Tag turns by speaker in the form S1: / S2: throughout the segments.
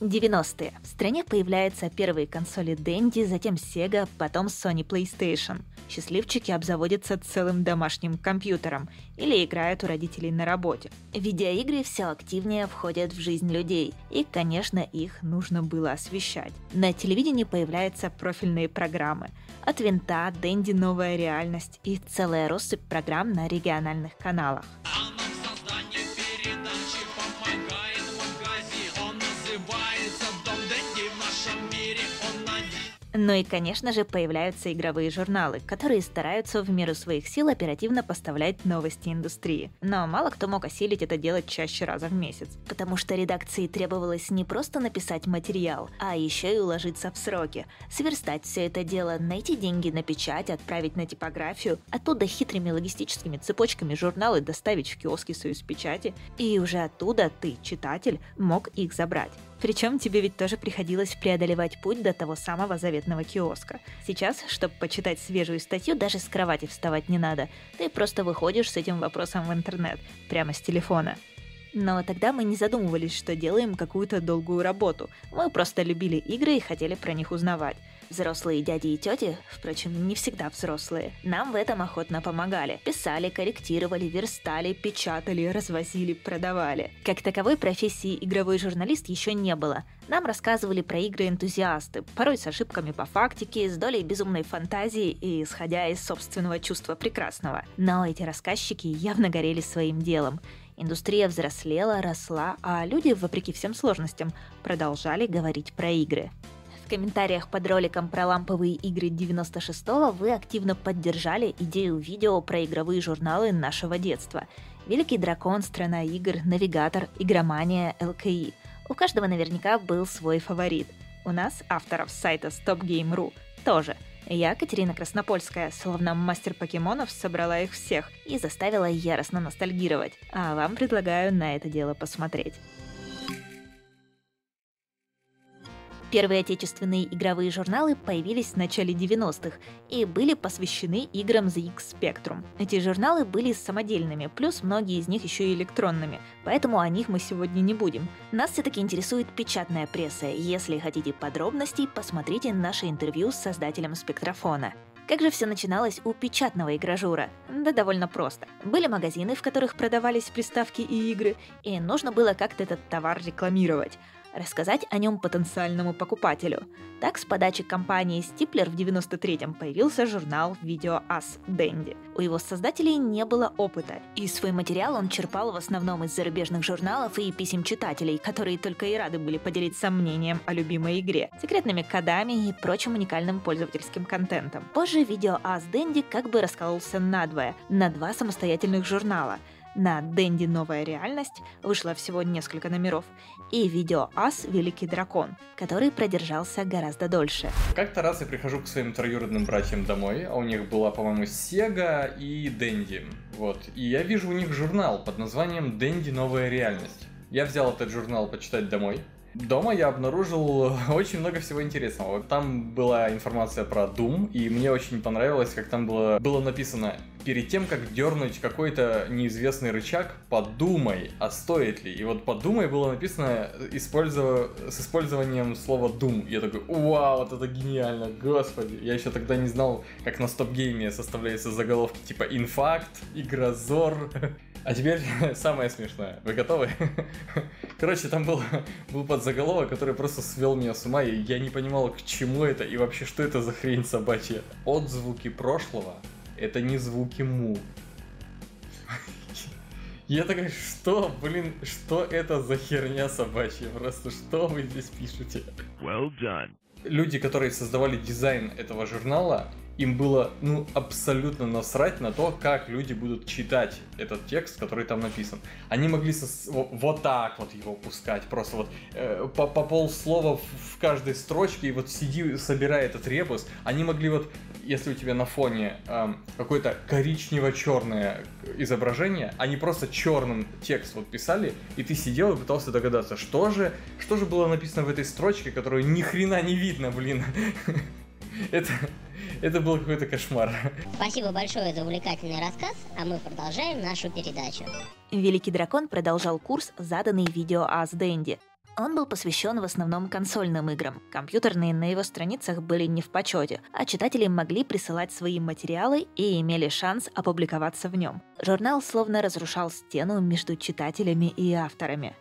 S1: 90-е. В стране появляются первые консоли Dendy, затем Sega, потом Sony PlayStation. Счастливчики обзаводятся целым домашним компьютером или играют у родителей на работе. Видеоигры все активнее входят в жизнь людей, и, конечно, их нужно было освещать. На телевидении появляются профильные программы. От винта, Dendy новая реальность и целая россыпь программ на региональных каналах. Ну и, конечно же, появляются игровые журналы, которые стараются в меру своих сил оперативно поставлять новости индустрии. Но мало кто мог осилить это делать чаще раза в месяц, потому что редакции требовалось не просто написать материал, а еще и уложиться в сроки, сверстать все это дело, найти деньги на печать, отправить на типографию, оттуда хитрыми логистическими цепочками журналы доставить в киоски Союз Печати, и уже оттуда ты, читатель, мог их забрать. Причем тебе ведь тоже приходилось преодолевать путь до того самого заветного киоска. Сейчас, чтобы почитать свежую статью, даже с кровати вставать не надо. Ты просто выходишь с этим вопросом в интернет, прямо с телефона. Но тогда мы не задумывались, что делаем какую-то долгую работу. Мы просто любили игры и хотели про них узнавать. Взрослые дяди и тети, впрочем, не всегда взрослые, нам в этом охотно помогали. Писали, корректировали, верстали, печатали, развозили, продавали. Как таковой профессии игровой журналист еще не было. Нам рассказывали про игры энтузиасты, порой с ошибками по фактике, с долей безумной фантазии и исходя из собственного чувства прекрасного. Но эти рассказчики явно горели своим делом. Индустрия взрослела, росла, а люди, вопреки всем сложностям, продолжали говорить про игры. В комментариях под роликом про ламповые игры 96-го вы активно поддержали идею видео про игровые журналы нашего детства. Великий дракон, страна игр, навигатор, игромания, ЛКИ. У каждого наверняка был свой фаворит. У нас, авторов сайта StopGame.ru, тоже. Я, Катерина Краснопольская, словно мастер покемонов, собрала их всех и заставила яростно ностальгировать. А вам предлагаю на это дело посмотреть. Первые отечественные игровые журналы появились в начале 90-х и были посвящены играм ZX Spectrum. Эти журналы были самодельными, плюс многие из них еще и электронными, поэтому о них мы сегодня не будем. Нас все-таки интересует печатная пресса. Если хотите подробностей, посмотрите наше интервью с создателем спектрофона. Как же все начиналось у печатного игражура? Да довольно просто. Были магазины, в которых продавались приставки и игры, и нужно было как-то этот товар рекламировать рассказать о нем потенциальному покупателю. Так, с подачи компании Стиплер в 93-м появился журнал «Видео Ас Дэнди». У его создателей не было опыта, и свой материал он черпал в основном из зарубежных журналов и писем читателей, которые только и рады были поделиться мнением о любимой игре, секретными кодами и прочим уникальным пользовательским контентом. Позже «Видео Ас Дэнди» как бы раскололся надвое, на два самостоятельных журнала – на Дэнди «Новая реальность» вышло всего несколько номеров, и видео «Ас. Великий дракон», который продержался гораздо дольше.
S2: Как-то раз я прихожу к своим троюродным братьям домой, а у них была, по-моему, Сега и Дэнди. Вот. И я вижу у них журнал под названием «Дэнди. Новая реальность». Я взял этот журнал почитать домой, Дома я обнаружил очень много всего интересного. Там была информация про Doom, и мне очень понравилось, как там было, было написано перед тем, как дернуть какой-то неизвестный рычаг, подумай, а стоит ли. И вот подумай было написано используя, с использованием слова Doom. Я такой, вау, вот это гениально, господи. Я еще тогда не знал, как на стоп-гейме составляются заголовки типа инфакт, игрозор. А теперь самое смешное. Вы готовы? Короче, там был, был подзаголовок, который просто свел меня с ума, и я не понимал, к чему это и вообще, что это за хрень собачья. Отзвуки прошлого это не звуки му. Я такой, что, блин, что это за херня собачья? Просто что вы здесь пишете? Well done. Люди, которые создавали дизайн этого журнала, им было ну абсолютно насрать на то, как люди будут читать этот текст, который там написан. Они могли со, вот так вот его пускать, просто вот э, по, по полслова в, в каждой строчке, и вот сиди, собирая этот ребус. Они могли вот, если у тебя на фоне э, какое-то коричнево-черное изображение, они просто черным текст вот писали, и ты сидел и пытался догадаться, что же, что же было написано в этой строчке, которую ни хрена не видно, блин. Это, это был какой-то кошмар.
S3: Спасибо большое за увлекательный рассказ, а мы продолжаем нашу передачу.
S1: Великий дракон продолжал курс, заданный видео Аз Дэнди. Он был посвящен в основном консольным играм. Компьютерные на его страницах были не в почете, а читатели могли присылать свои материалы и имели шанс опубликоваться в нем. Журнал словно разрушал стену между читателями и авторами.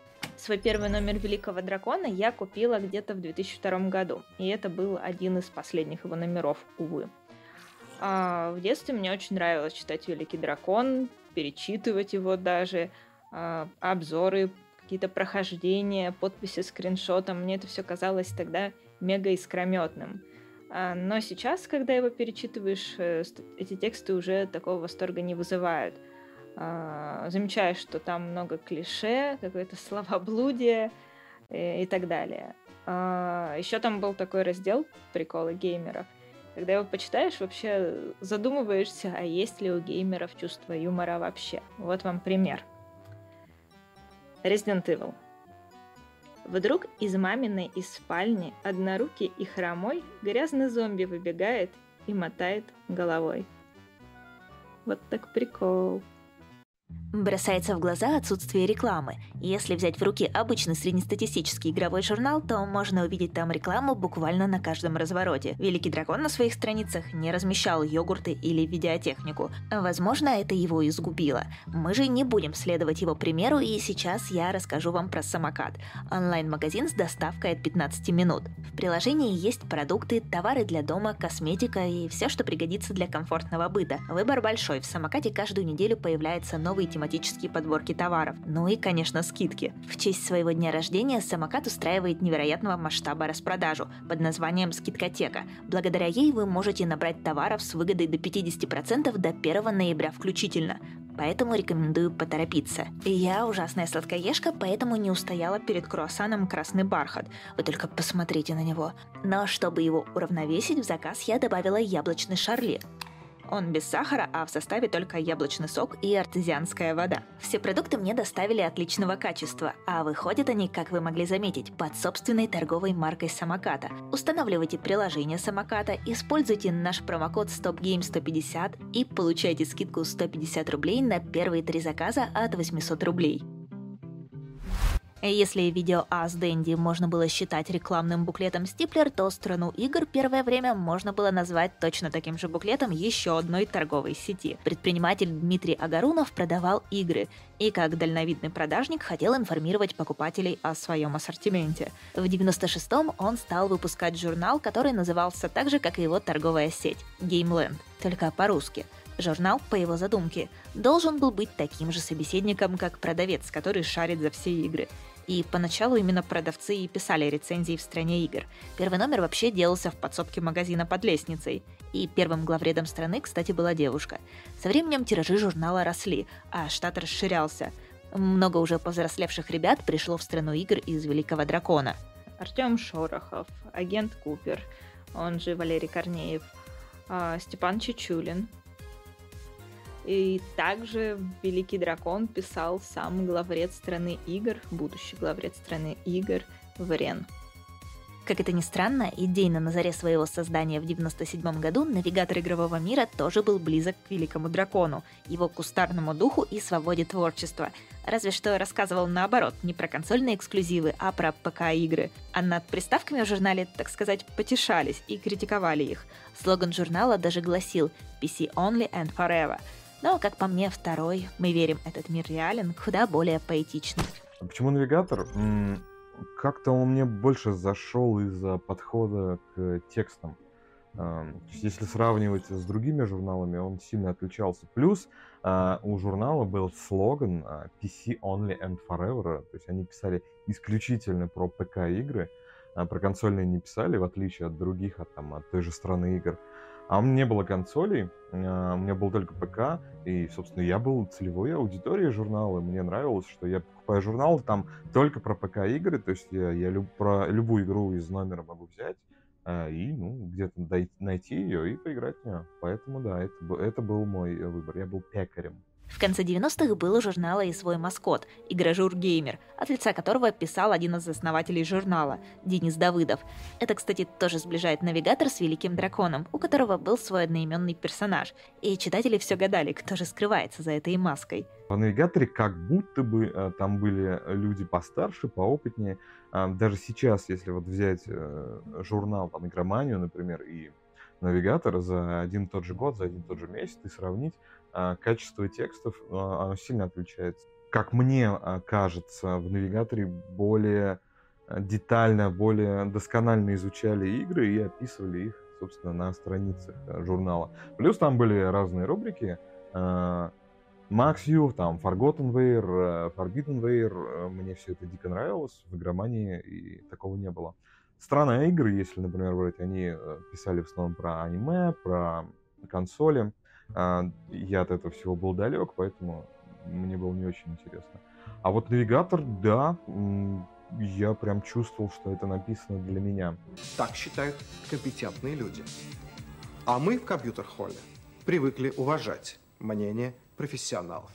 S1: Свой первый номер Великого Дракона я купила где-то в 2002 году, и это был один из последних его номеров, увы. А в детстве мне очень нравилось читать Великий Дракон, перечитывать его даже, а, обзоры, какие-то прохождения, подписи скриншотом. Мне это все казалось тогда мега искрометным. А, но сейчас, когда его перечитываешь, э, эти тексты уже такого восторга не вызывают. А, замечаешь, что там много клише, какое-то словоблудие и, э, и так далее. А, еще там был такой раздел «Приколы геймеров». Когда его почитаешь, вообще задумываешься, а есть ли у геймеров чувство юмора вообще. Вот вам пример. Resident Evil. Вдруг из маминой из спальни однорукий и хромой грязный зомби выбегает и мотает головой. Вот так прикол. Бросается в глаза отсутствие рекламы. Если взять в руки обычный среднестатистический игровой журнал, то можно увидеть там рекламу буквально на каждом развороте. Великий дракон на своих страницах не размещал йогурты или видеотехнику. Возможно, это его изгубило. Мы же не будем следовать его примеру, и сейчас я расскажу вам про самокат. Онлайн-магазин с доставкой от 15 минут. В приложении есть продукты, товары для дома, косметика и все, что пригодится для комфортного быта. Выбор большой. В самокате каждую неделю появляется новый тематические подборки товаров. Ну и, конечно, скидки. В честь своего дня рождения самокат устраивает невероятного масштаба распродажу под названием «Скидкотека». Благодаря ей вы можете набрать товаров с выгодой до 50% до 1 ноября включительно поэтому рекомендую поторопиться. Я ужасная сладкоежка, поэтому не устояла перед круассаном «Красный бархат». Вы только посмотрите на него. Но чтобы его уравновесить, в заказ я добавила яблочный шарли. Он без сахара, а в составе только яблочный сок и артезианская вода. Все продукты мне доставили отличного качества, а выходят они, как вы могли заметить, под собственной торговой маркой самоката. Устанавливайте приложение самоката, используйте наш промокод StopGame150 и получайте скидку 150 рублей на первые три заказа от 800 рублей. Если видео As Дэнди можно было считать рекламным буклетом Стиплер, то страну игр первое время можно было назвать точно таким же буклетом еще одной торговой сети. Предприниматель Дмитрий Агарунов продавал игры и как дальновидный продажник хотел информировать покупателей о своем ассортименте. В 96-м он стал выпускать журнал, который назывался так же, как и его торговая сеть – Gameland, только по-русски – Журнал, по его задумке, должен был быть таким же собеседником, как продавец, который шарит за все игры. И поначалу именно продавцы и писали рецензии в стране игр. Первый номер вообще делался в подсобке магазина под лестницей. И первым главредом страны, кстати, была девушка. Со временем тиражи журнала росли, а штат расширялся. Много уже повзрослевших ребят пришло в страну игр из Великого Дракона. Артем Шорохов, агент Купер, он же Валерий Корнеев, а, Степан Чечулин, и также Великий Дракон писал сам главред страны игр, будущий главред страны игр Врен. Как это ни странно, идейно на заре своего создания в 97 году навигатор игрового мира тоже был близок к Великому Дракону, его кустарному духу и свободе творчества. Разве что рассказывал наоборот, не про консольные эксклюзивы, а про ПК-игры. А над приставками в журнале, так сказать, потешались и критиковали их. Слоган журнала даже гласил «PC only and forever», но, как по мне, второй, мы верим, этот мир реален, куда более поэтичный.
S4: А почему навигатор? Как-то он мне больше зашел из-за подхода к текстам. Если сравнивать с другими журналами, он сильно отличался. Плюс а, у журнала был слоган а, PC Only and Forever. То есть они писали исключительно про ПК-игры, а про консольные не писали, в отличие от других, от, там, от той же страны игр. А у меня не было консолей, а, у меня был только ПК, и, собственно, я был целевой аудиторией журнала. Мне нравилось, что я покупаю журнал там только про ПК-игры, то есть я, я люб, про любую игру из номера могу взять а, и, ну, где-то найти ее и поиграть в нее. Поэтому, да, это, это был мой выбор. Я был пекарем.
S1: В конце 90-х был у журнала и свой маскот – Игражур Геймер, от лица которого писал один из основателей журнала – Денис Давыдов. Это, кстати, тоже сближает навигатор с Великим Драконом, у которого был свой одноименный персонаж. И читатели все гадали, кто же скрывается за этой маской.
S4: По навигаторе как будто бы э, там были люди постарше, поопытнее. Э, даже сейчас, если вот взять э, журнал, там, Игроманию, например, и навигатор за один и тот же год, за один и тот же месяц и сравнить, а, качество текстов, а, оно сильно отличается. Как мне а, кажется, в навигаторе более детально, более досконально изучали игры и описывали их, собственно, на страницах журнала. Плюс там были разные рубрики. Max View, там Forgotten Ware, Forbidden Ware. Мне все это дико нравилось. В игромании и такого не было. Странные игры, если, например, брать, они э, писали в основном про аниме, про консоли. А, я от этого всего был далек, поэтому мне было не очень интересно. А вот навигатор, да, я прям чувствовал, что это написано для меня.
S5: Так считают компетентные люди. А мы в компьютер-холле привыкли уважать мнение профессионалов.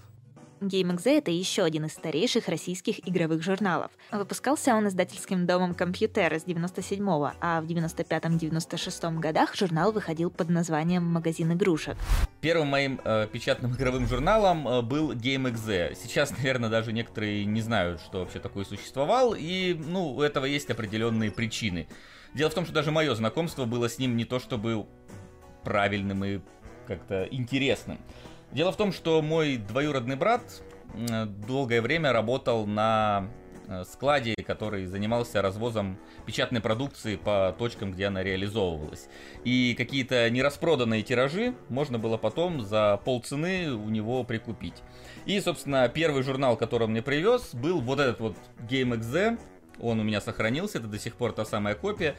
S1: GameXZ — это еще один из старейших российских игровых журналов. Выпускался он издательским домом «Компьютер» с 97-го, а в 95-96 годах журнал выходил под названием «Магазин игрушек».
S6: Первым моим э, печатным игровым журналом э, был GameXZ. Сейчас, наверное, даже некоторые не знают, что вообще такое существовал, и, ну, у этого есть определенные причины. Дело в том, что даже мое знакомство было с ним не то чтобы правильным и как-то интересным. Дело в том, что мой двоюродный брат долгое время работал на складе, который занимался развозом печатной продукции по точкам, где она реализовывалась. И какие-то нераспроданные тиражи можно было потом за полцены у него прикупить. И, собственно, первый журнал, который он мне привез, был вот этот вот GameXZ. Он у меня сохранился, это до сих пор та самая копия.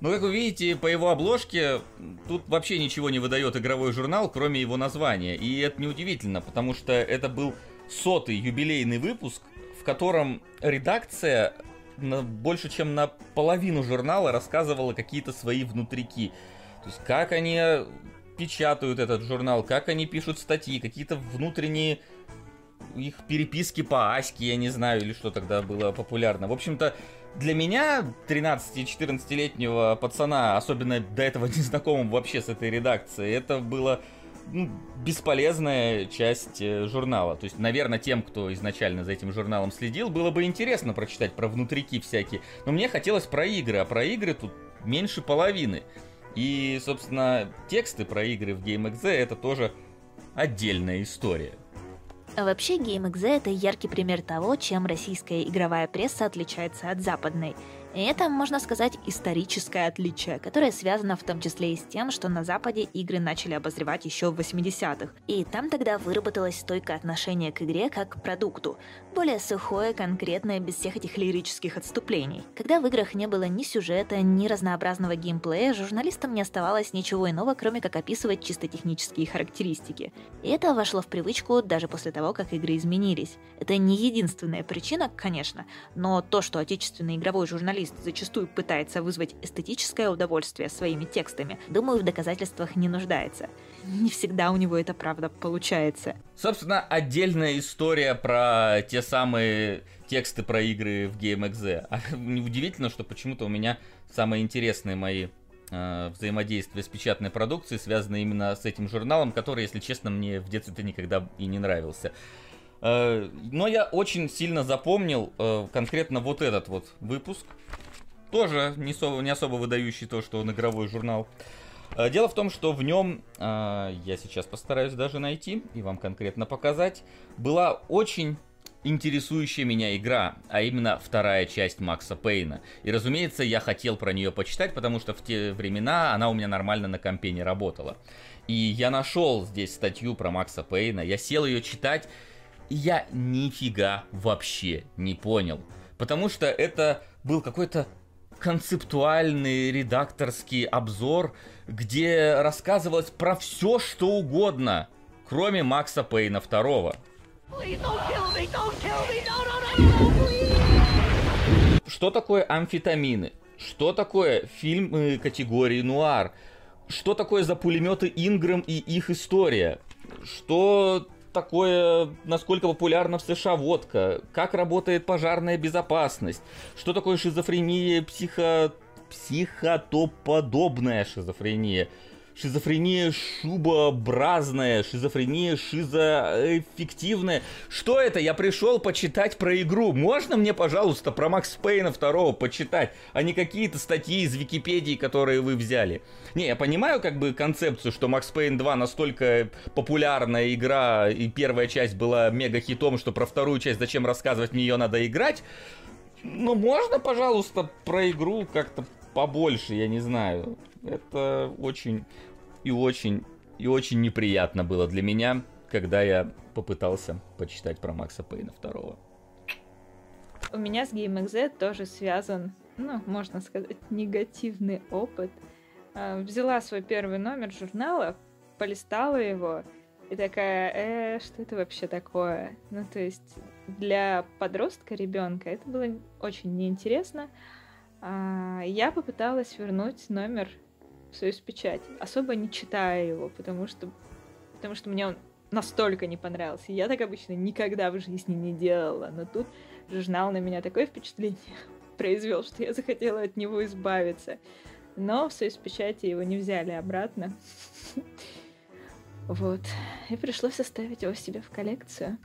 S6: Но, как вы видите, по его обложке тут вообще ничего не выдает игровой журнал, кроме его названия. И это неудивительно, потому что это был сотый юбилейный выпуск, котором редакция на, больше чем на половину журнала рассказывала какие-то свои внутрики. То есть как они печатают этот журнал, как они пишут статьи, какие-то внутренние их переписки по Аське, я не знаю, или что тогда было популярно. В общем-то, для меня, 13-14-летнего пацана, особенно до этого незнакомым вообще с этой редакцией, это было ну, бесполезная часть э, журнала. То есть, наверное, тем, кто изначально за этим журналом следил, было бы интересно прочитать про внутрики всякие. Но мне хотелось про игры, а про игры тут меньше половины. И, собственно, тексты про игры в GameXZ это тоже отдельная история.
S1: А вообще GameXZ — это яркий пример того, чем российская игровая пресса отличается от западной — и это, можно сказать, историческое отличие, которое связано в том числе и с тем, что на Западе игры начали обозревать еще в 80-х. И там тогда выработалось стойкое отношение к игре как к продукту. Более сухое, конкретное, без всех этих лирических отступлений. Когда в играх не было ни сюжета, ни разнообразного геймплея, журналистам не оставалось ничего иного, кроме как описывать чисто технические характеристики. И это вошло в привычку даже после того, как игры изменились. Это не единственная причина, конечно, но то, что отечественный игровой журналист журналист зачастую пытается вызвать эстетическое удовольствие своими текстами, думаю, в доказательствах не нуждается. Не всегда у него это правда получается.
S6: Собственно, отдельная история про те самые тексты про игры в GameXZ. А удивительно, что почему-то у меня самые интересные мои э, взаимодействия с печатной продукцией связаны именно с этим журналом, который, если честно, мне в детстве никогда и не нравился. Э, но я очень сильно запомнил э, конкретно вот этот вот выпуск. Тоже не особо, не особо выдающий то, что он игровой журнал. Э, дело в том, что в нем, я сейчас постараюсь даже найти и вам конкретно показать, была очень интересующая меня игра, а именно вторая часть Макса Пейна. И, разумеется, я хотел про нее почитать, потому что в те времена она у меня нормально на компе не работала. И я нашел здесь статью про Макса Пейна, я сел ее читать, я нифига вообще не понял. Потому что это был какой-то концептуальный редакторский обзор, где рассказывалось про все, что угодно, кроме Макса Пейна второго. Что такое амфетамины? Что такое фильмы категории нуар? Что такое за пулеметы Инграм и их история? Что такое, насколько популярна в США водка, как работает пожарная безопасность, что такое шизофрения, психо... психотоподобная шизофрения, шизофрения шубообразная, шизофрения шизоэффективная. Что это? Я пришел почитать про игру. Можно мне, пожалуйста, про Макс Пейна второго почитать, а не какие-то статьи из Википедии, которые вы взяли? Не, я понимаю как бы концепцию, что Макс Пейн 2 настолько популярная игра, и первая часть была мега хитом, что про вторую часть зачем рассказывать, мне ее надо играть. Ну, можно, пожалуйста, про игру как-то побольше, я не знаю. Это очень и очень и очень неприятно было для меня, когда я попытался почитать про Макса Пейна второго.
S7: У меня с GameXZ тоже связан, ну, можно сказать, негативный опыт. А, взяла свой первый номер журнала, полистала его, и такая, э, что это вообще такое? Ну, то есть для подростка, ребенка это было очень неинтересно. А, я попыталась вернуть номер Союз Печать, особо не читая его, потому что, потому что мне он настолько не понравился. Я так обычно никогда в жизни не делала, но тут журнал на меня такое впечатление произвел, что я захотела от него избавиться. Но в Союз Печати его не взяли обратно. Вот. И пришлось оставить его себе в коллекцию.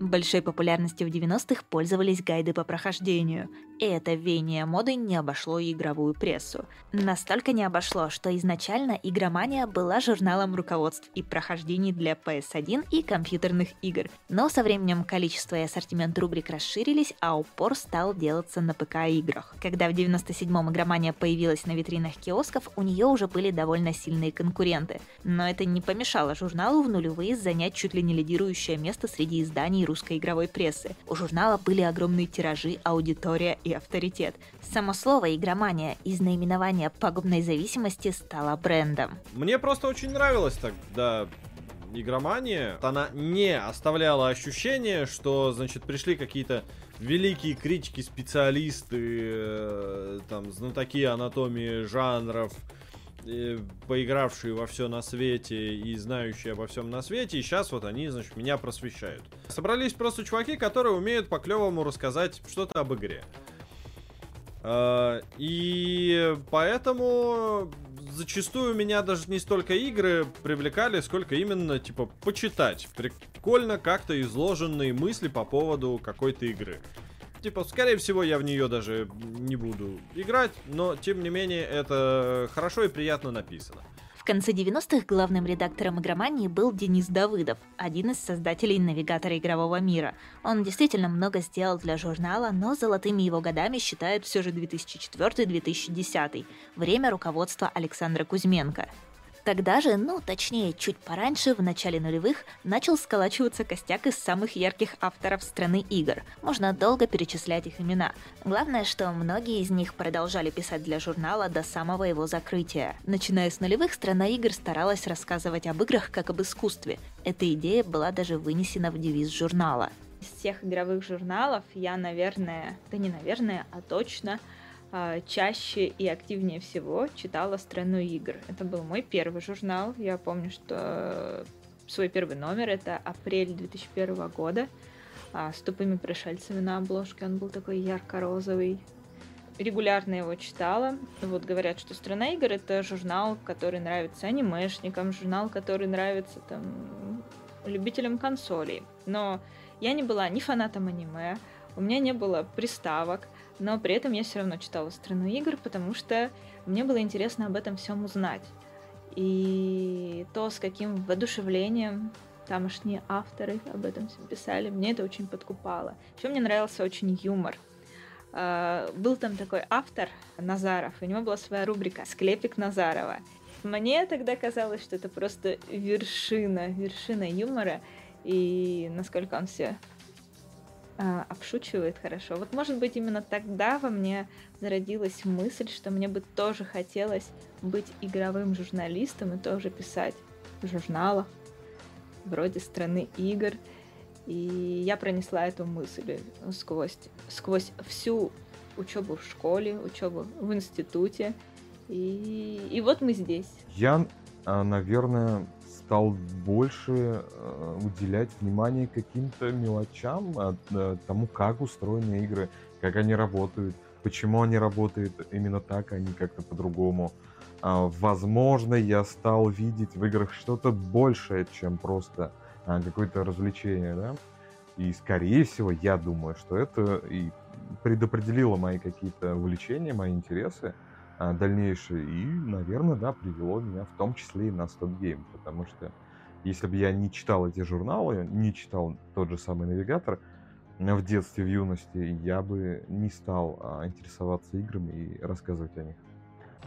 S7: Большой популярностью в 90-х пользовались гайды по прохождению, и это веяние моды не обошло и игровую прессу. Настолько не обошло, что изначально «Игромания» была журналом руководств и прохождений для PS1 и компьютерных игр. Но со временем количество и ассортимент рубрик расширились, а упор стал делаться на ПК-играх. Когда в 97-м «Игромания» появилась на витринах киосков, у нее уже были довольно сильные конкуренты. Но это не помешало журналу в нулевые занять чуть ли не лидирующее место среди изданий русской игровой прессы. У журнала были огромные тиражи, аудитория и авторитет. Само слово «игромания» из наименования пагубной зависимости стало брендом.
S8: Мне просто очень нравилось тогда игромания. Она не оставляла ощущение, что, значит, пришли какие-то великие критики, специалисты, э, там, знатоки анатомии жанров, поигравшие во все на свете и знающие обо всем на свете, и сейчас вот они, значит, меня просвещают. Собрались просто чуваки, которые умеют по-клевому рассказать что-то об игре. А, и поэтому зачастую меня даже не столько игры привлекали, сколько именно, типа, почитать. Прикольно как-то изложенные мысли по поводу какой-то игры. Типа, скорее всего, я в нее даже не буду играть, но, тем не менее, это хорошо и приятно написано
S7: конце 90-х главным редактором игромании был Денис Давыдов, один из создателей навигатора игрового мира. Он действительно много сделал для журнала, но золотыми его годами считают все же 2004-2010, время руководства Александра Кузьменко. Тогда же, ну, точнее, чуть пораньше, в начале нулевых, начал сколачиваться костяк из самых ярких авторов страны игр. Можно долго перечислять их имена. Главное, что многие из них продолжали писать для журнала до самого его закрытия. Начиная с нулевых, страна игр старалась рассказывать об играх как об искусстве. Эта идея была даже вынесена в девиз журнала. Из всех игровых журналов я, наверное, да не наверное, а точно чаще и активнее всего читала «Страну игр». Это был мой первый журнал. Я помню, что свой первый номер — это апрель 2001 года а, с тупыми пришельцами на обложке. Он был такой ярко-розовый. Регулярно его читала. Вот говорят, что «Страна игр» — это журнал, который нравится анимешникам, журнал, который нравится там любителям консолей. Но я не была ни фанатом аниме, у меня не было приставок, но при этом я все равно читала «Страну игр», потому что мне было интересно об этом всем узнать. И то, с каким воодушевлением тамошние авторы об этом всем писали, мне это очень подкупало. Еще мне нравился очень юмор. А, был там такой автор Назаров, у него была своя рубрика «Склепик Назарова». Мне тогда казалось, что это просто вершина, вершина юмора, и насколько он все а, обшучивает хорошо. Вот, может быть, именно тогда во мне зародилась мысль, что мне бы тоже хотелось быть игровым журналистом и тоже писать в журналах вроде «Страны игр». И я пронесла эту мысль сквозь, сквозь всю учебу в школе, учебу в институте. И, и вот мы здесь.
S4: Я, а, наверное, стал больше э, уделять внимание каким-то мелочам, э, тому, как устроены игры, как они работают, почему они работают именно так, а не как-то по-другому. А, возможно, я стал видеть в играх что-то большее, чем просто а, какое-то развлечение, да. И, скорее всего, я думаю, что это и предопределило мои какие-то увлечения, мои интересы а, дальнейшие. И, наверное, да, привело меня в том числе и на Stop Game. Потому что если бы я не читал эти журналы, не читал тот же самый навигатор в детстве, в юности, я бы не стал а, интересоваться играми и рассказывать о них.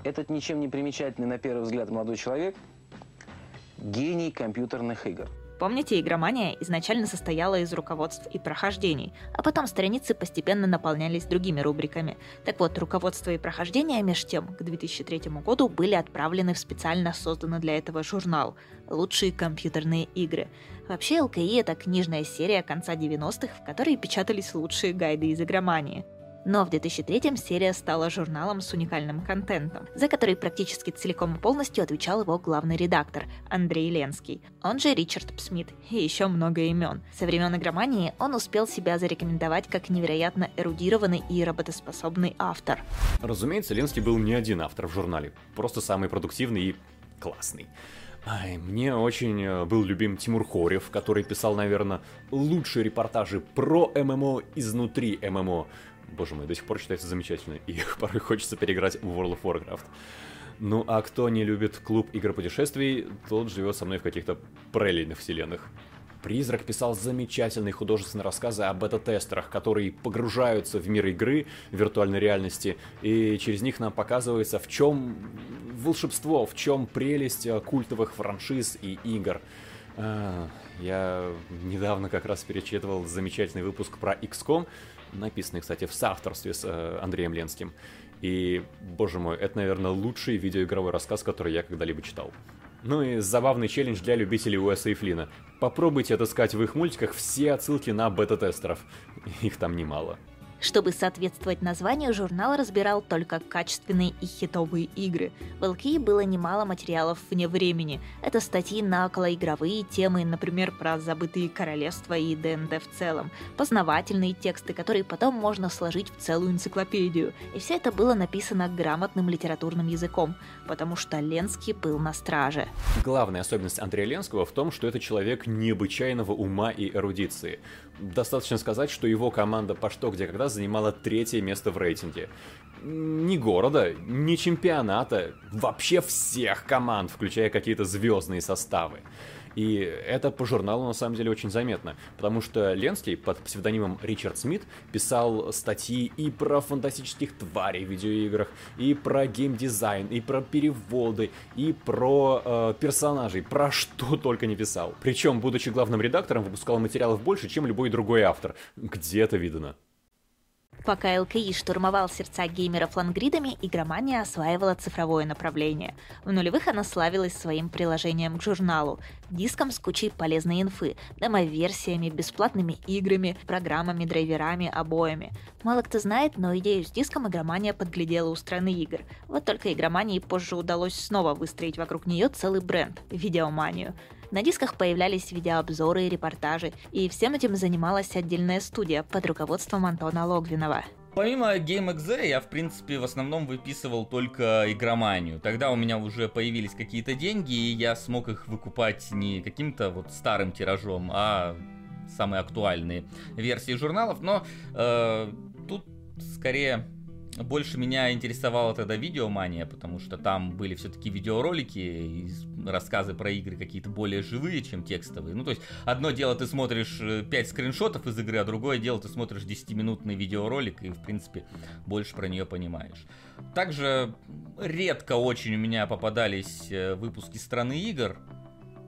S9: Этот ничем не примечательный на первый взгляд молодой человек – гений компьютерных игр.
S1: Помните, игромания изначально состояла из руководств и прохождений, а потом страницы постепенно наполнялись другими рубриками. Так вот, руководство и прохождения меж тем к 2003 году были отправлены в специально созданный для этого журнал «Лучшие компьютерные игры». Вообще, ЛКИ — это книжная серия конца 90-х, в которой печатались лучшие гайды из игромании — но в 2003 серия стала журналом с уникальным контентом, за который практически целиком и полностью отвечал его главный редактор Андрей Ленский, он же Ричард Псмит и еще много имен. Со времен игромании он успел себя зарекомендовать как невероятно эрудированный и работоспособный автор.
S10: Разумеется, Ленский был не один автор в журнале, просто самый продуктивный и классный. Ай, мне очень э, был любим Тимур Хорев, который писал, наверное, лучшие репортажи про ММО изнутри ММО боже мой, до сих пор считается замечательно, и порой хочется переиграть в World of Warcraft. Ну а кто не любит клуб игр путешествий, тот живет со мной в каких-то параллельных вселенных. Призрак писал замечательные художественные рассказы о бета-тестерах, которые погружаются в мир игры виртуальной реальности, и через них нам показывается, в чем волшебство, в чем прелесть э, культовых франшиз и игр. А, я недавно как раз перечитывал замечательный выпуск про XCOM, написанный, кстати, в соавторстве с э, Андреем Ленским. И, боже мой, это, наверное, лучший видеоигровой рассказ, который я когда-либо читал. Ну и забавный челлендж для любителей Уэса и Флина. Попробуйте отыскать в их мультиках все отсылки на бета-тестеров. Их там немало.
S1: Чтобы соответствовать названию, журнал разбирал только качественные и хитовые игры. В ЛКИ было немало материалов вне времени. Это статьи на околоигровые темы, например, про забытые королевства и ДНД в целом, познавательные тексты, которые потом можно сложить в целую энциклопедию. И все это было написано грамотным литературным языком, потому что Ленский был на страже.
S10: Главная особенность Андрея Ленского в том, что это человек необычайного ума и эрудиции. Достаточно сказать, что его команда по что, где, когда занимала третье место в рейтинге. Ни города, ни чемпионата, вообще всех команд, включая какие-то звездные составы. И это по журналу на самом деле очень заметно, потому что Ленский под псевдонимом Ричард Смит писал статьи и про фантастических тварей в видеоиграх, и про геймдизайн, и про переводы, и про э, персонажей, про что только не писал. Причем, будучи главным редактором, выпускал материалов больше, чем любой другой автор. Где это видно?
S1: Пока ЛКИ штурмовал сердца геймеров лангридами, игромания осваивала цифровое направление. В нулевых она славилась своим приложением к журналу, диском с кучей полезной инфы, демо-версиями, бесплатными играми, программами, драйверами, обоями. Мало кто знает, но идею с диском игромания подглядела у страны игр. Вот только игромании позже удалось снова выстроить вокруг нее целый бренд — видеоманию — на дисках появлялись видеообзоры и репортажи, и всем этим занималась отдельная студия под руководством Антона Логвинова.
S6: Помимо GameXZ я, в принципе, в основном выписывал только игроманию. Тогда у меня уже появились какие-то деньги, и я смог их выкупать не каким-то вот старым тиражом, а самые актуальные версии журналов. Но э, тут скорее больше меня интересовала тогда видеомания, потому что там были все-таки видеоролики и рассказы про игры какие-то более живые, чем текстовые. Ну, то есть, одно дело ты смотришь 5 э, скриншотов из игры, а другое дело ты смотришь 10-минутный видеоролик и, в принципе, больше про нее понимаешь. Также редко очень у меня попадались э, выпуски страны игр,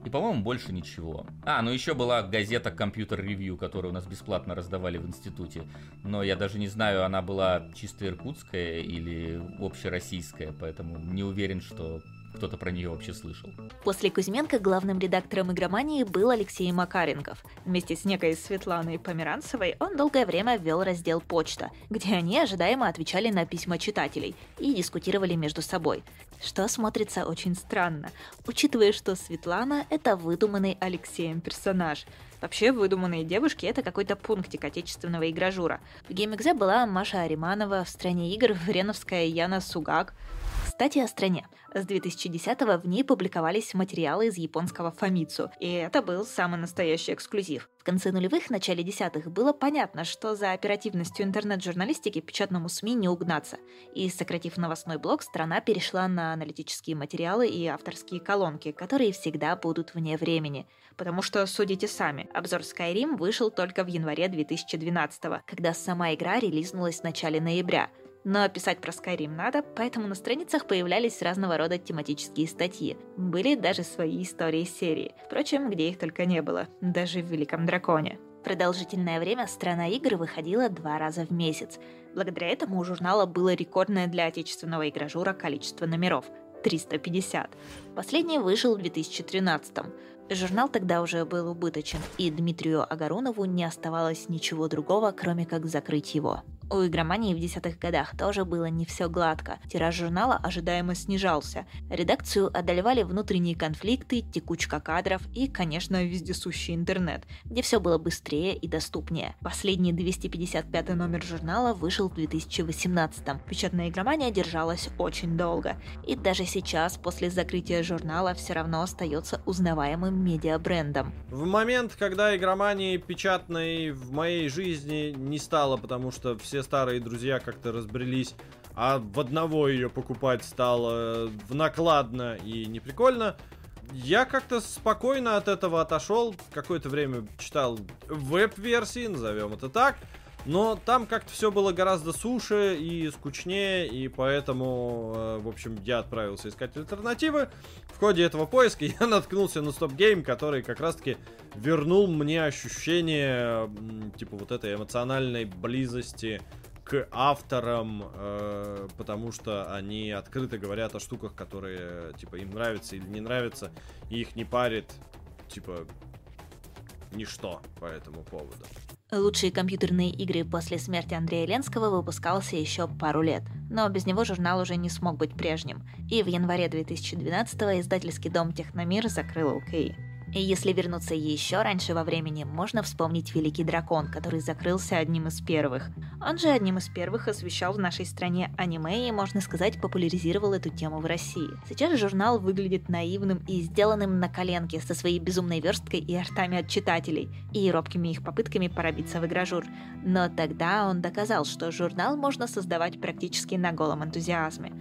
S6: и, по-моему, больше ничего. А, ну еще была газета Computer Review, которую у нас бесплатно раздавали в институте. Но я даже не знаю, она была чисто иркутская или общероссийская, поэтому не уверен, что кто-то про нее вообще слышал.
S1: После Кузьменко главным редактором игромании был Алексей Макаренков. Вместе с некой Светланой Померанцевой он долгое время вел раздел «Почта», где они ожидаемо отвечали на письма читателей и дискутировали между собой. Что смотрится очень странно, учитывая, что Светлана — это выдуманный Алексеем персонаж. Вообще, выдуманные девушки — это какой-то пунктик отечественного игражура. В GameXZ была Маша Ариманова, в «Стране игр» Вреновская Яна Сугак. Кстати, о стране. С 2010-го в ней публиковались материалы из японского Фамицу, и это был самый настоящий эксклюзив. В конце нулевых, начале десятых было понятно, что за оперативностью интернет-журналистики печатному СМИ не угнаться. И, сократив новостной блок, страна перешла на аналитические материалы и авторские колонки, которые всегда будут вне времени. Потому что, судите сами, обзор Skyrim вышел только в январе 2012 когда сама игра релизнулась в начале ноября – но писать про Skyrim надо, поэтому на страницах появлялись разного рода тематические статьи. Были даже свои истории серии. Впрочем, где их только не было, даже в Великом Драконе. Продолжительное время «Страна игр» выходила два раза в месяц. Благодаря этому у журнала было рекордное для отечественного игражура количество номеров – 350. Последний вышел в 2013 -м. Журнал тогда уже был убыточен, и Дмитрию Агаронову не оставалось ничего другого, кроме как закрыть его. У игромании в десятых годах тоже было не все гладко. Тираж журнала ожидаемо снижался. Редакцию одолевали внутренние конфликты, текучка кадров и, конечно, вездесущий интернет, где все было быстрее и доступнее. Последний 255 номер журнала вышел в 2018 -м. Печатная игромания держалась очень долго. И даже сейчас, после закрытия журнала, все равно остается узнаваемым медиабрендом.
S8: В момент, когда игромании печатной в моей жизни не стало, потому что все старые друзья как-то разбрелись, а в одного ее покупать стало в накладно и неприкольно. Я как-то спокойно от этого отошел. Какое-то время читал веб-версии, назовем это так. Но там как-то все было гораздо суше и скучнее, и поэтому, э, в общем, я отправился искать альтернативы. В ходе этого поиска я наткнулся на Game, который как раз-таки вернул мне ощущение, типа, вот этой эмоциональной близости к авторам, э, потому что они открыто говорят о штуках, которые, типа, им нравятся или не нравятся, и их не парит, типа, ничто по этому поводу.
S1: Лучшие компьютерные игры после смерти Андрея Ленского выпускался еще пару лет, но без него журнал уже не смог быть прежним, и в январе 2012 издательский дом Техномир закрыл ЛКИ. И если вернуться еще раньше во времени, можно вспомнить «Великий дракон», который закрылся одним из первых. Он же одним из первых освещал в нашей стране аниме и, можно сказать, популяризировал эту тему в России. Сейчас журнал выглядит наивным и сделанным на коленке со своей безумной версткой и артами от читателей, и робкими их попытками пробиться в игражур. Но тогда он доказал, что журнал можно создавать практически на голом энтузиазме.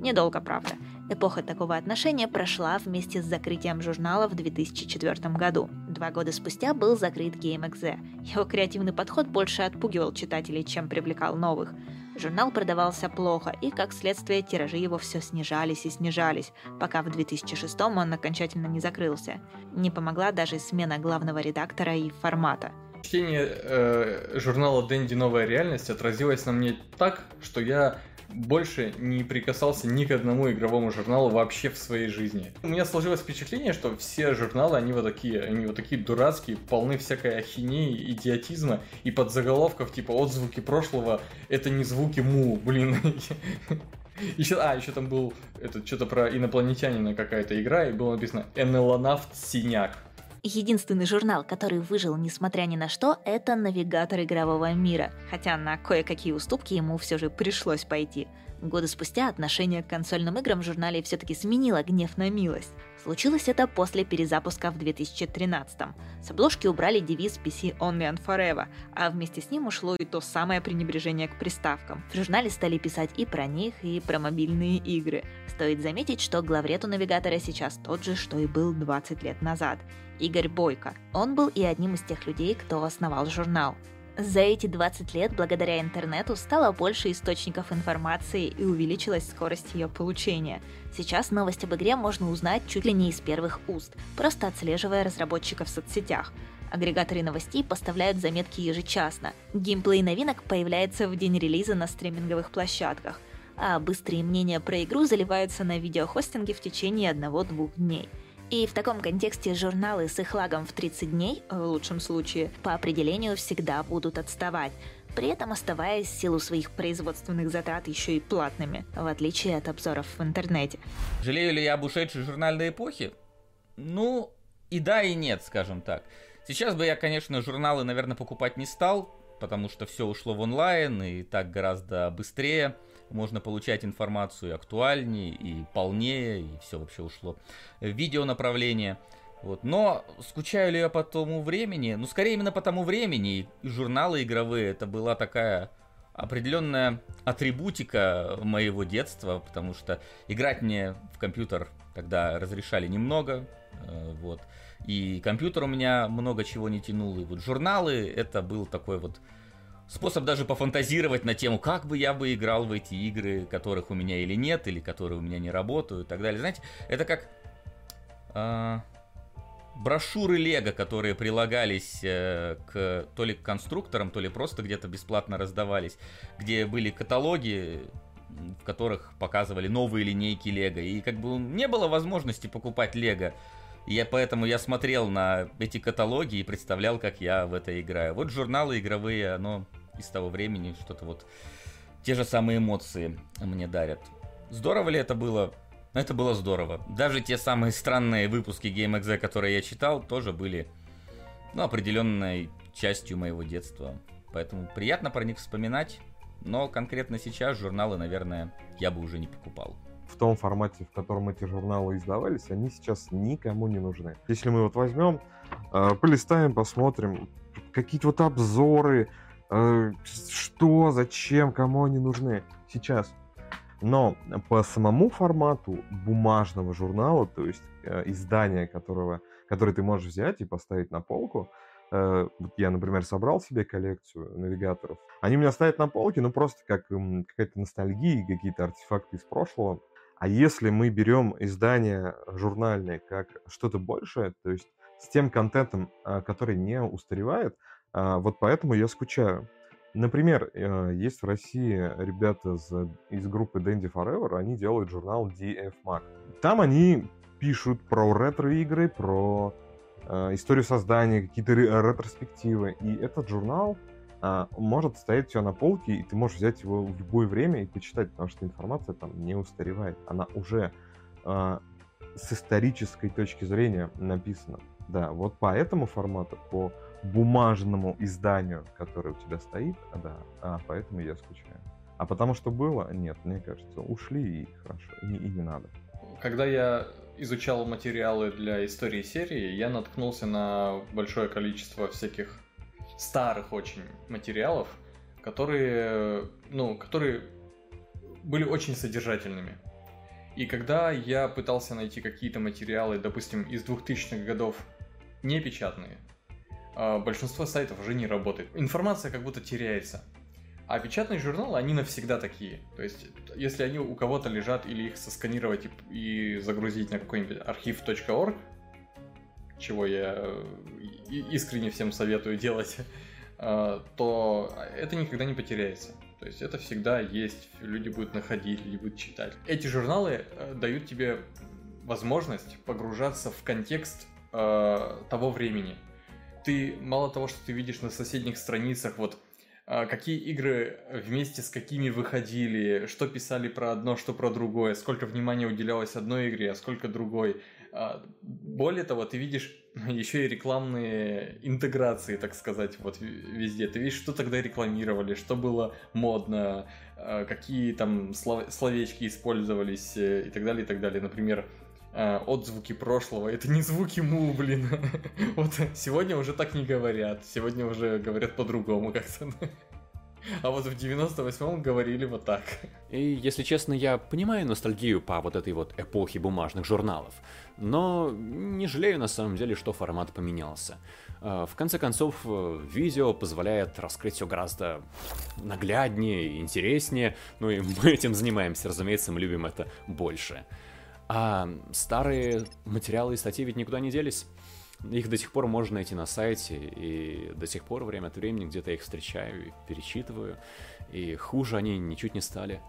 S1: Недолго, правда. Эпоха такого отношения прошла вместе с закрытием журнала в 2004 году. Два года спустя был закрыт GameXZ. Его креативный подход больше отпугивал читателей, чем привлекал новых. Журнал продавался плохо, и, как следствие, тиражи его все снижались и снижались, пока в 2006 он окончательно не закрылся. Не помогла даже смена главного редактора и формата.
S2: Чтение э, журнала Дэнди Новая реальность отразилось на мне так, что я больше не прикасался ни к одному игровому журналу вообще в своей жизни. У меня сложилось впечатление, что все журналы, они вот такие, они вот такие дурацкие, полны всякой ахинеи, идиотизма и подзаголовков типа «Отзвуки прошлого — это не звуки му», блин. Еще, а, еще там был это что-то про инопланетянина какая-то игра, и было написано «Энелонавт Синяк».
S1: Единственный журнал, который выжил несмотря ни на что, это «Навигатор игрового мира», хотя на кое-какие уступки ему все же пришлось пойти. Годы спустя отношение к консольным играм в журнале все-таки сменило гнев на милость. Случилось это после перезапуска в 2013-м. С обложки убрали девиз PC Only and Forever, а вместе с ним ушло и то самое пренебрежение к приставкам. В журнале стали писать и про них, и про мобильные игры. Стоит заметить, что главред у навигатора сейчас тот же, что и был 20 лет назад. Игорь Бойко. Он был и одним из тех людей, кто основал журнал. За эти 20 лет благодаря интернету стало больше источников информации и увеличилась скорость ее получения. Сейчас новость об игре можно узнать чуть ли не из первых уст, просто отслеживая разработчиков в соцсетях. Агрегаторы новостей поставляют заметки ежечасно. Геймплей новинок появляется в день релиза на стриминговых площадках – а быстрые мнения про игру заливаются на видеохостинге в течение одного-двух дней. И в таком контексте журналы с их лагом в 30 дней, в лучшем случае, по определению всегда будут отставать, при этом оставаясь в силу своих производственных затрат еще и платными, в отличие от обзоров в интернете.
S6: Жалею ли я об ушедшей журнальной эпохе? Ну, и да, и нет, скажем так. Сейчас бы я, конечно, журналы, наверное, покупать не стал, потому что все ушло в онлайн, и так гораздо быстрее можно получать информацию актуальнее и полнее, и все вообще ушло в видео направление. Вот. Но скучаю ли я по тому времени? Ну, скорее именно по тому времени. И журналы игровые, это была такая определенная атрибутика моего детства, потому что играть мне в компьютер тогда разрешали немного, э, вот. И компьютер у меня много чего не тянул, и вот журналы это был такой вот способ даже пофантазировать на тему, как бы я бы играл в эти игры, которых у меня или нет, или которые у меня не работают и так далее. Знаете, это как э, брошюры Лего, которые прилагались э, к то ли к конструкторам, то ли просто где-то бесплатно раздавались, где были каталоги, в которых показывали новые линейки Лего. И как бы не было возможности покупать Лего. Я, поэтому я смотрел на эти каталоги и представлял, как я в это играю. Вот журналы игровые, оно из того времени что-то вот... Те же самые эмоции мне дарят. Здорово ли это было? Это было здорово. Даже те самые странные выпуски GameXZ, которые я читал, тоже были ну, определенной частью моего детства. Поэтому приятно про них вспоминать. Но конкретно сейчас журналы, наверное, я бы уже не покупал
S4: в том формате, в котором эти журналы издавались, они сейчас никому не нужны. Если мы вот возьмем, э, полистаем, посмотрим, какие-то вот обзоры, э, что, зачем, кому они нужны сейчас. Но по самому формату бумажного журнала, то есть э, издания, которого, который ты можешь взять и поставить на полку, я, например, собрал себе коллекцию навигаторов. Они у меня стоят на полке, ну просто как какая-то ностальгия, какие-то артефакты из прошлого. А если мы берем издание журнальное как что-то большее, то есть с тем контентом, а, который не устаревает, а, вот поэтому я скучаю. Например, э, есть в России ребята из группы Dandy Forever, они делают журнал DF Mag. Там они пишут про ретро-игры, про э, историю создания, какие-то ретроспективы. И этот журнал может стоять все на полке, и ты можешь взять его в любое время и почитать, потому что информация там не устаревает. Она уже а, с исторической точки зрения написана. Да, вот по этому формату, по бумажному изданию, которое у тебя стоит, да, а поэтому я скучаю. А потому что было, нет, мне кажется, ушли и хорошо, и, и не надо.
S2: Когда я изучал материалы для истории серии, я наткнулся на большое количество всяких старых очень материалов, которые, ну, которые были очень содержательными. И когда я пытался найти какие-то материалы, допустим, из 2000-х годов не печатные, а, большинство сайтов уже не работает. Информация как будто теряется. А печатные журналы, они навсегда такие. То есть, если они у кого-то лежат или их сосканировать и, и загрузить на какой-нибудь архив.org, чего я э, искренне всем советую делать, э, то это никогда не потеряется. То есть это всегда есть, люди будут находить, люди будут читать. Эти журналы э, дают тебе возможность погружаться в контекст того времени. Ты мало того, что ты видишь на соседних страницах, вот какие игры вместе с какими выходили, что писали про одно, что про другое, сколько внимания уделялось одной игре, а сколько другой. А, более того, ты видишь еще и рекламные интеграции, так сказать, вот везде. Ты видишь, что тогда рекламировали, что было модно, а, какие там словечки использовались э, и так далее, и так далее. Например, а, отзвуки прошлого. Это не звуки му, блин. Вот сегодня уже так не говорят. Сегодня уже говорят по-другому как-то. А вот в 98-м говорили вот так.
S10: И, если честно, я понимаю ностальгию по вот этой вот эпохе бумажных журналов, но не жалею на самом деле, что формат поменялся. А, в конце концов, э, видео позволяет раскрыть все гораздо нагляднее и интереснее, ну и мы этим занимаемся, разумеется, мы любим это больше. А старые материалы и статьи ведь никуда не делись. Их до сих пор можно найти на сайте, и до сих пор время от времени где-то их встречаю и перечитываю, и хуже они ничуть не стали.